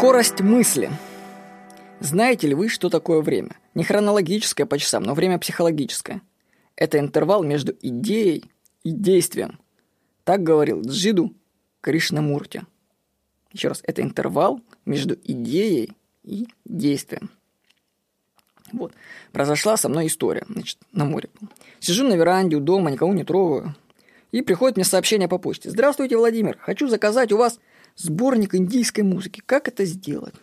Скорость мысли. Знаете ли вы, что такое время? Не хронологическое по часам, но время психологическое. Это интервал между идеей и действием. Так говорил Джиду Кришнамурти. Еще раз, это интервал между идеей и действием. Вот. Произошла со мной история, значит, на море. Сижу на веранде у дома, никого не трогаю. И приходит мне сообщение по почте. Здравствуйте, Владимир. Хочу заказать у вас сборник индийской музыки. Как это сделать?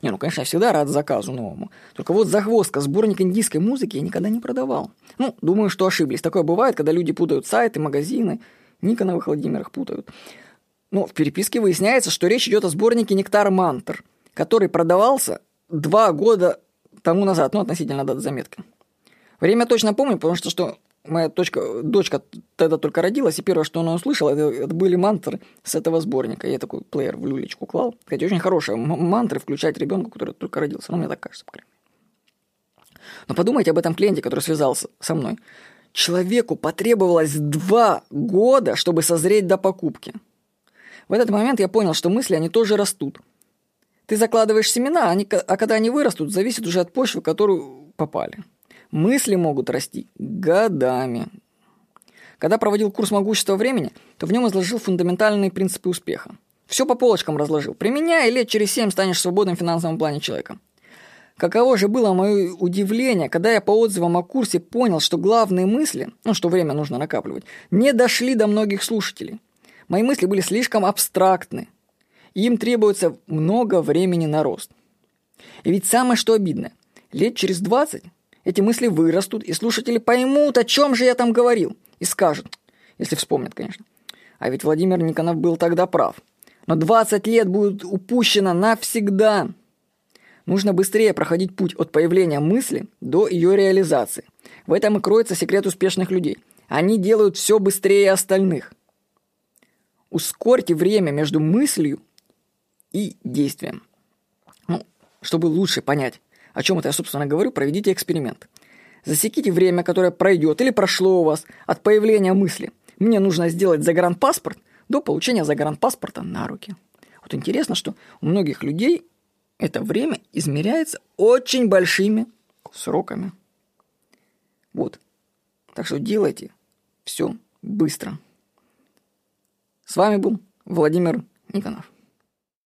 Не, ну, конечно, я всегда рад заказу новому. Только вот загвоздка, сборник индийской музыки я никогда не продавал. Ну, думаю, что ошиблись. Такое бывает, когда люди путают сайты, магазины. Никоновых Владимирах путают. Но в переписке выясняется, что речь идет о сборнике «Нектар Мантр», который продавался два года тому назад, ну, относительно даты заметки. Время точно помню, потому что, что моя точка, дочка тогда только родилась, и первое, что она услышала, это, это были мантры с этого сборника. Я такой плеер в люлечку клал. Кстати, очень хорошие мантры включать ребенку, который только родился. Ну, мне так кажется, по крайней мере. Но подумайте об этом клиенте, который связался со мной. Человеку потребовалось два года, чтобы созреть до покупки. В этот момент я понял, что мысли, они тоже растут. Ты закладываешь семена, они, а когда они вырастут, зависит уже от почвы, в которую попали. Мысли могут расти годами. Когда проводил курс могущества времени, то в нем изложил фундаментальные принципы успеха. Все по полочкам разложил. Применяй, лет через семь станешь свободным в финансовом плане человека. Каково же было мое удивление, когда я по отзывам о курсе понял, что главные мысли, ну, что время нужно накапливать, не дошли до многих слушателей. Мои мысли были слишком абстрактны, и им требуется много времени на рост. И ведь самое что обидное, лет через 20 эти мысли вырастут, и слушатели поймут, о чем же я там говорил, и скажут, если вспомнят, конечно. А ведь Владимир Никонов был тогда прав. Но 20 лет будет упущено навсегда. Нужно быстрее проходить путь от появления мысли до ее реализации. В этом и кроется секрет успешных людей. Они делают все быстрее остальных. Ускорьте время между мыслью и действием. Ну, чтобы лучше понять, о чем это я, собственно, говорю, проведите эксперимент. Засеките время, которое пройдет или прошло у вас от появления мысли. Мне нужно сделать загранпаспорт до получения загранпаспорта на руки. Вот интересно, что у многих людей это время измеряется очень большими сроками. Вот. Так что делайте все быстро. С вами был Владимир Никонов.